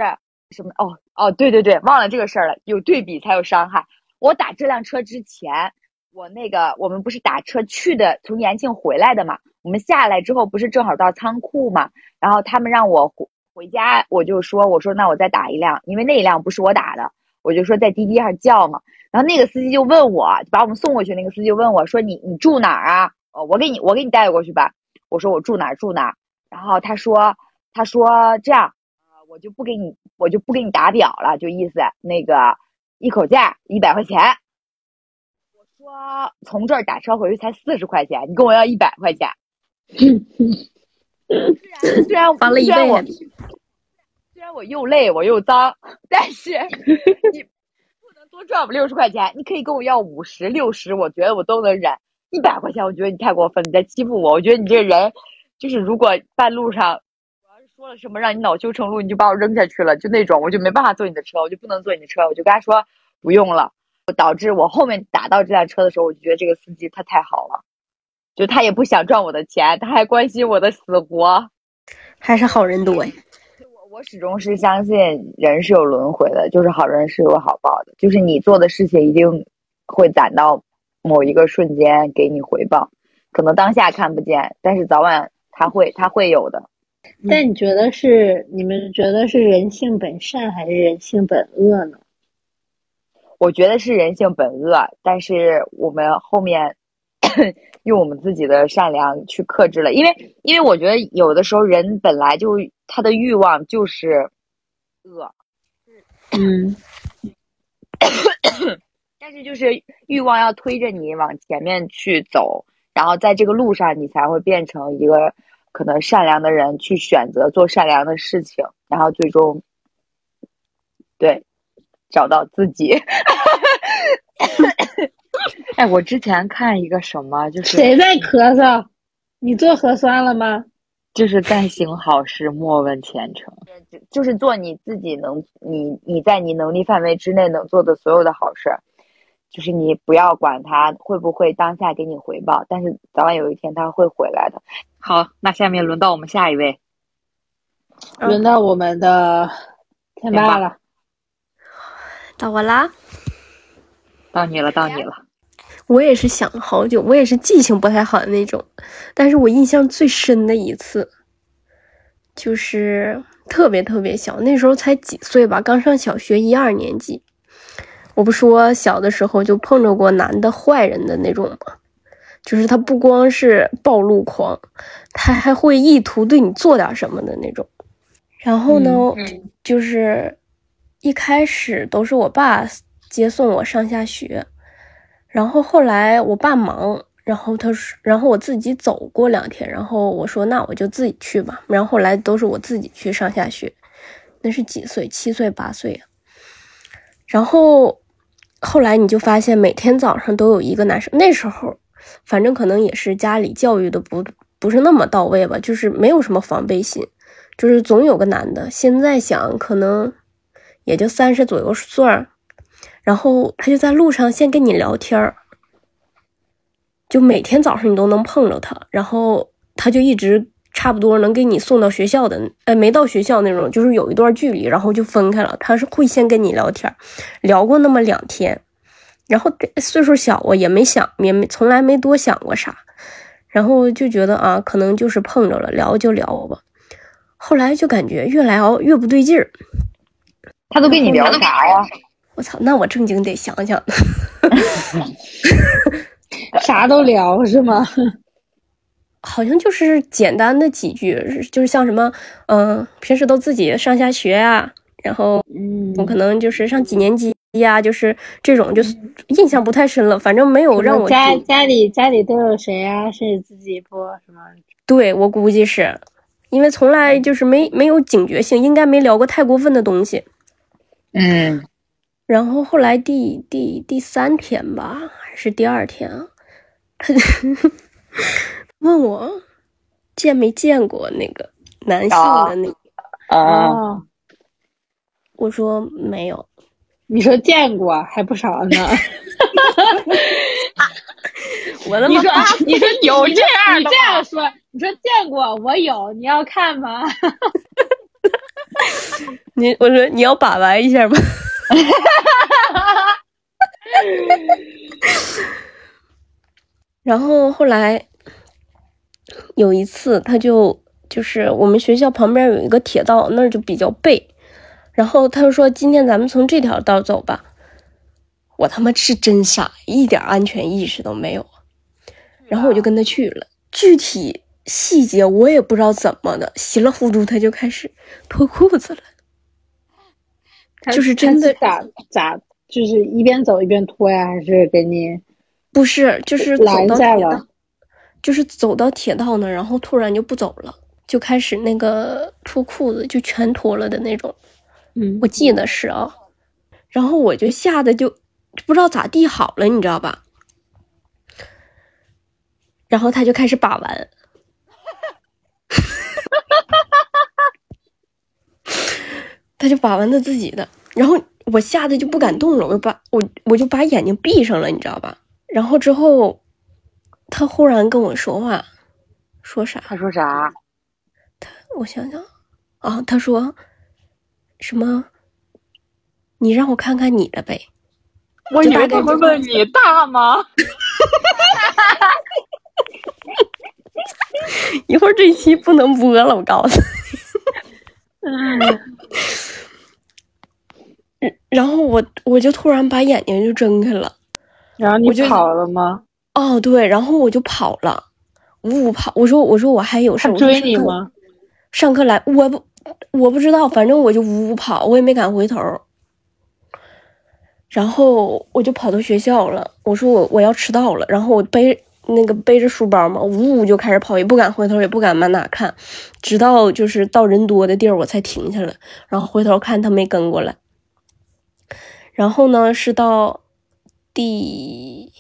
什么？哦哦，对对对，忘了这个事儿了。有对比才有伤害。我打这辆车之前，我那个我们不是打车去的，从延庆回来的嘛。我们下来之后，不是正好到仓库嘛？然后他们让我回回家，我就说，我说那我再打一辆，因为那一辆不是我打的。我就说在滴滴上叫嘛，然后那个司机就问我，把我们送过去，那个司机就问我说：“你你住哪儿啊？哦，我给你我给你带过去吧。”我说我住哪儿住哪儿。然后他说他说这样，呃，我就不给你我就不给你打表了，就意思那个一口价一百块钱。我说从这儿打车回去才四十块钱，你跟我要一百块钱。虽然虽然虽然我倍。虽然我又累我又脏，但是你不能多赚我六十块钱，你可以跟我要五十、六十，我觉得我都能忍。一百块钱，我觉得你太过分，你在欺负我。我觉得你这个人，就是如果半路上我要是说了什么让你恼羞成怒，你就把我扔下去了，就那种，我就没办法坐你的车，我就不能坐你的车，我就跟他说不用了。导致我后面打到这辆车的时候，我就觉得这个司机他太好了，就他也不想赚我的钱，他还关心我的死活。还是好人多呀。我始终是相信人是有轮回的，就是好人是有好报的，就是你做的事情一定会攒到某一个瞬间给你回报，可能当下看不见，但是早晚他会他会有的。但你觉得是你们觉得是人性本善还是人性本恶呢？我觉得是人性本恶，但是我们后面 用我们自己的善良去克制了，因为因为我觉得有的时候人本来就他的欲望就是恶，嗯，但是就是欲望要推着你往前面去走，然后在这个路上你才会变成一个可能善良的人，去选择做善良的事情，然后最终对找到自己。哎，我之前看一个什么，就是谁在咳嗽？你做核酸了吗？就是但行好事，莫问前程。就就是做你自己能，你你在你能力范围之内能做的所有的好事儿，就是你不要管他会不会当下给你回报，但是早晚有一天他会回来的。好，那下面轮到我们下一位，嗯轮到我们的天霸了。到我啦。到你了，到你了。我也是想了好久，我也是记性不太好的那种，但是我印象最深的一次，就是特别特别小，那时候才几岁吧，刚上小学一二年级。我不说小的时候就碰着过男的坏人的那种吗？就是他不光是暴露狂，他还会意图对你做点什么的那种。然后呢，就是一开始都是我爸接送我上下学。然后后来我爸忙，然后他说，然后我自己走过两天，然后我说那我就自己去吧。然后后来都是我自己去上下学，那是几岁？七岁八岁啊。然后后来你就发现每天早上都有一个男生，那时候反正可能也是家里教育的不不是那么到位吧，就是没有什么防备心，就是总有个男的。现在想可能也就三十左右岁，然后他就在路上先跟你聊天儿。就每天早上你都能碰着他，然后他就一直差不多能给你送到学校的，呃，没到学校那种，就是有一段距离，然后就分开了。他是会先跟你聊天，聊过那么两天，然后岁数小啊，也没想，也没从来没多想过啥，然后就觉得啊，可能就是碰着了，聊就聊吧。后来就感觉越来越不对劲儿。他都跟你聊啥呀？我操，那我正经得想想。啥都聊是吗？好像就是简单的几句，就是像什么，嗯，平时都自己上下学啊，然后，嗯，我可能就是上几年级呀，就是这种，就是印象不太深了。反正没有让我家家里家里都有谁啊？是自己不什么？对我估计是，因为从来就是没没有警觉性，应该没聊过太过分的东西。嗯，然后后来第第第三天吧，还是第二天啊？他 问我见没见过那个男性的那个啊？我说没有。你说见过还不少呢。我的妈！你说啊？你说有这样？你这样说，你说见过我有，你要看吗？你我说你要把玩一下吗？然后后来有一次，他就就是我们学校旁边有一个铁道，那儿就比较背。然后他就说：“今天咱们从这条道走吧。”我他妈是真傻，一点安全意识都没有。然后我就跟他去了，具体细节我也不知道怎么的，稀里糊涂他就开始脱裤子了。就是真的咋咋，就是一边走一边脱呀，还是给你？不是，就是走到铁道，就是走到铁道那，然后突然就不走了，就开始那个脱裤子，就全脱了的那种。嗯，我记得是啊，然后我就吓得就不知道咋地好了，你知道吧？然后他就开始把玩，他就把玩他自己的，然后我吓得就不敢动了，我就把我我就把眼睛闭上了，你知道吧？然后之后，他忽然跟我说话，说啥？他说啥？他我想想啊，他说什么？你让我看看你的呗。我以为他会问你大吗？一会儿这期不能播了，我告诉你。嗯。然后我我就突然把眼睛就睁开了。然后你跑了吗？哦，对，然后我就跑了，呜呜跑。我说，我说我还有事。他追你吗？上课来，我不，我不知道，反正我就呜呜跑，我也没敢回头。然后我就跑到学校了。我说我我要迟到了。然后我背那个背着书包嘛，呜呜就开始跑，也不敢回头，也不敢往哪看，直到就是到人多的地儿我才停下来，然后回头看他没跟过来。然后呢，是到。第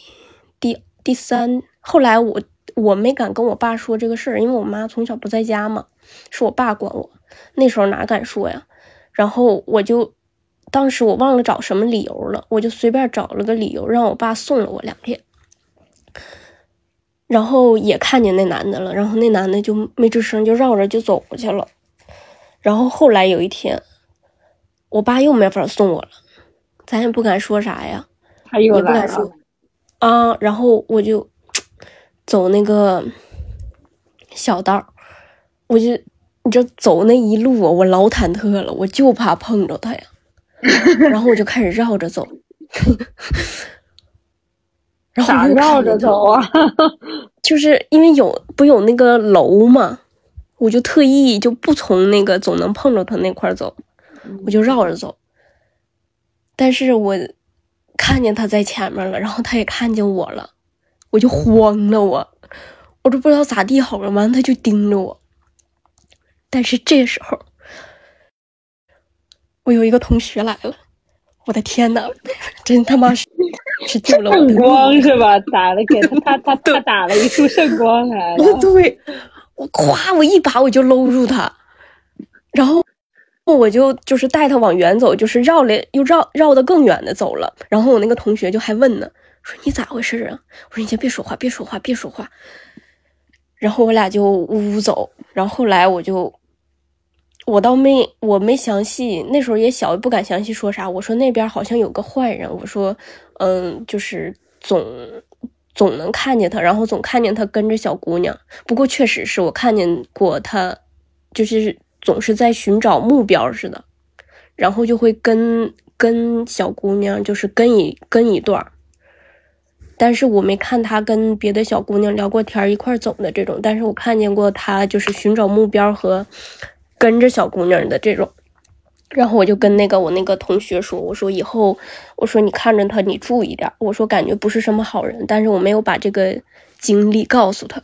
第第三，后来我我没敢跟我爸说这个事儿，因为我妈从小不在家嘛，是我爸管我。那时候哪敢说呀？然后我就当时我忘了找什么理由了，我就随便找了个理由，让我爸送了我两天。然后也看见那男的了，然后那男的就没吱声，就绕着就走过去了。然后后来有一天，我爸又没法送我了，咱也不敢说啥呀。也不敢说啊，然后我就走那个小道，我就你这走那一路啊，我老忐忑了，我就怕碰着他呀。然后我就开始绕着走，然后绕着走啊？就是因为有不有那个楼嘛，我就特意就不从那个总能碰着他那块走，我就绕着走。但是我。看见他在前面了，然后他也看见我了，我就慌了，我我都不知道咋地好了，完了他就盯着我。但是这时候，我有一个同学来了，我的天呐，真他妈是是救了我圣的光是吧？打了给他，他他 他打了一束圣光来了。对，我咵，我一把我就搂住他，然后我就就是带他往远走，就是绕了又绕绕的更远的走了。然后我那个同学就还问呢，说你咋回事啊？我说你先别说话，别说话，别说话。然后我俩就呜呜走，然后后来我就，我倒没我没详细，那时候也小，不敢详细说啥。我说那边好像有个坏人，我说嗯，就是总总能看见他，然后总看见他跟着小姑娘。不过确实是我看见过他，就是总是在寻找目标似的，然后就会跟跟小姑娘就是跟一跟一段。但是我没看他跟别的小姑娘聊过天一块走的这种，但是我看见过他就是寻找目标和跟着小姑娘的这种。然后我就跟那个我那个同学说，我说以后，我说你看着他，你注意点。我说感觉不是什么好人，但是我没有把这个经历告诉他。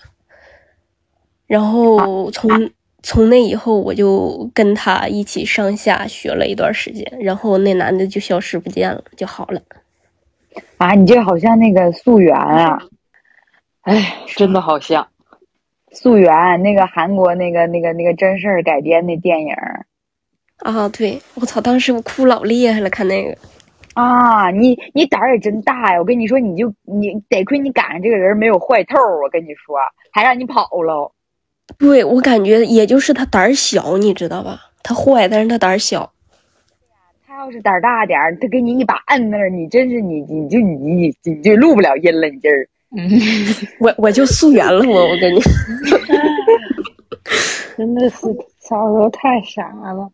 然后从从那以后，我就跟他一起上下学了一段时间，然后那男的就消失不见了，就好了。啊，你这好像那个素媛啊，哎，真的好像。溯源那个韩国那个那个那个真事儿改编的电影儿啊，对，我操，当时我哭老厉害了，看那个。啊，你你胆儿也真大呀！我跟你说，你就你得亏你赶上这个人没有坏透儿，我跟你说，还让你跑了。对我感觉也就是他胆儿小，你知道吧？他坏，但是他胆儿小。他要是胆儿大点儿，他给你一把摁那儿，你真是你你就你你你就录不了音了，你这儿。嗯，我我就溯源了，我我跟你。真的是小时候太傻了，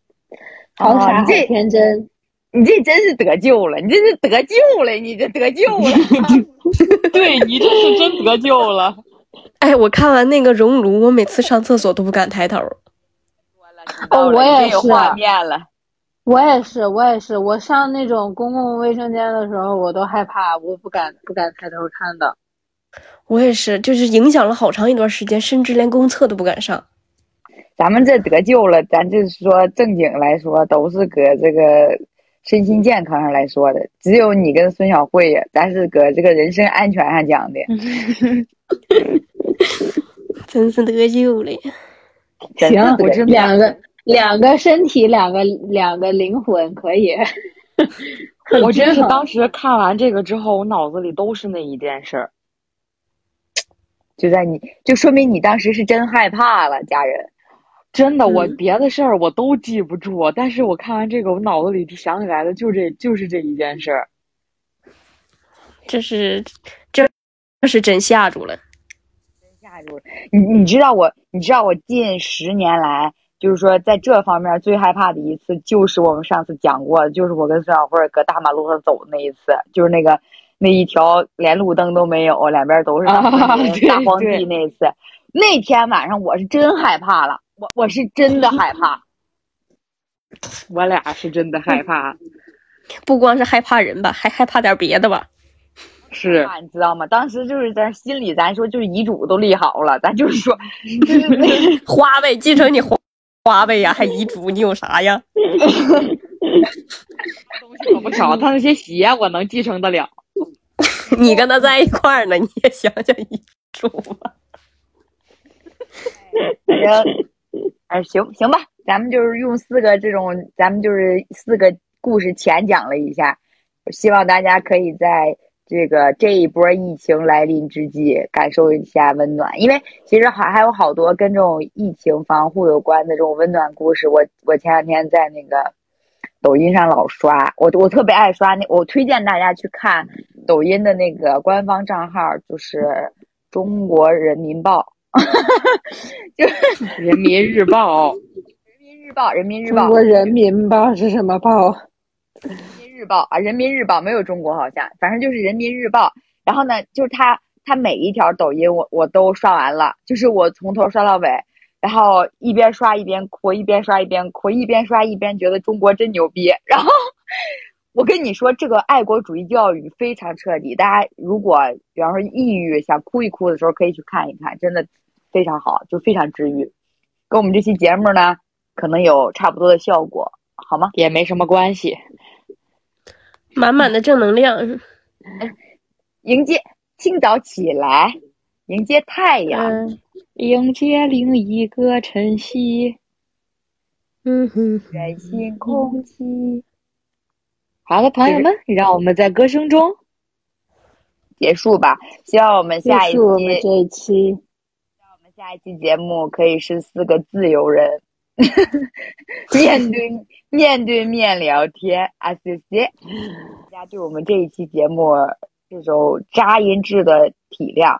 好啊傻，好你这天真。你这真是得救了，你这是得救了，你这得救了。对你这是真得救了。哎，我看完那个熔炉，我每次上厕所都不敢抬头。哦我也是画面了。我也是，我也是，我上那种公共卫生间的时候，我都害怕，我不敢不敢抬头看的。我也是，就是影响了好长一段时间，甚至连公厕都不敢上。咱们这得救了，咱就是说正经来说，都是搁这个身心健康上来说的。只有你跟孙晓慧呀，咱是搁这个人身安全上讲的。真是得救了呀！行真是，得救两个两个身体，两个两个灵魂，可以。我真是当时看完这个之后，我脑子里都是那一件事儿。就在你就说明你当时是真害怕了，家人。真的，我嗯别的事儿我都记不住，但是我看完这个，我脑子里就想起来的就这就是这一件事儿。这是这这是真吓住了。真吓住了。你你知道我，你知道我近十年来，就是说在这方面最害怕的一次，就是我们上次讲过的，就是我跟孙小慧搁大马路上走的那一次，就是那个那一条连路灯都没有，两边都是大啊 大荒地那一次。那天晚上我是真害怕了，我我是真的害怕。我俩是真的害怕，不光是害怕人吧，还害怕点别的吧。是啊，你知道吗？当时就是在心里，咱说就是遗嘱都立好了，咱就是说，就是那花呗继承你花花呗呀，还遗嘱，你有啥呀？可不巧，他那些鞋我能继承得了。你跟他在一块儿呢，你也想想遗嘱吧。反正，哎，行行吧，咱们就是用四个这种，咱们就是四个故事浅讲了一下，希望大家可以在这个这一波疫情来临之际，感受一下温暖。因为其实还还有好多跟这种疫情防护有关的这种温暖故事。我我前两天在那个抖音上老刷，我我特别爱刷那，我推荐大家去看抖音的那个官方账号，就是中国人民报。就是人民日报，人民日报，人民日报，中国人民报是什么报？人民日报啊，人民日报没有中国好像，反正就是人民日报。然后呢，就是他他每一条抖音我我都刷完了，就是我从头刷到尾，然后一边刷一边哭，一边刷一边哭，一边刷一边觉得中国真牛逼。然后我跟你说，这个爱国主义教育非常彻底。大家如果比方说抑郁想哭一哭的时候，可以去看一看，真的非常好，就非常治愈。跟我们这期节目呢，可能有差不多的效果，好吗？也没什么关系。满满的正能量，迎接清早起来，迎接太阳，嗯迎接另一个晨曦。嗯哼，全新空气。好的，朋友们，让我们在歌声中结束吧。希望我们下一期，我们这一期。我们下一期节目可以是四个自由人，面对面对面聊天啊，谢谢大家对我们这一期节目这种扎音质的体谅，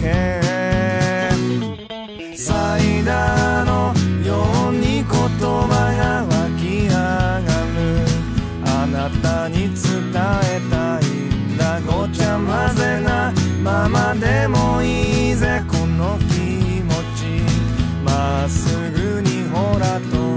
け。サイダーのように言葉が湧き上がる。あなたに伝えたい。んだごちゃ混ぜなままでもいいぜ。この気持ち。まっすぐにほらと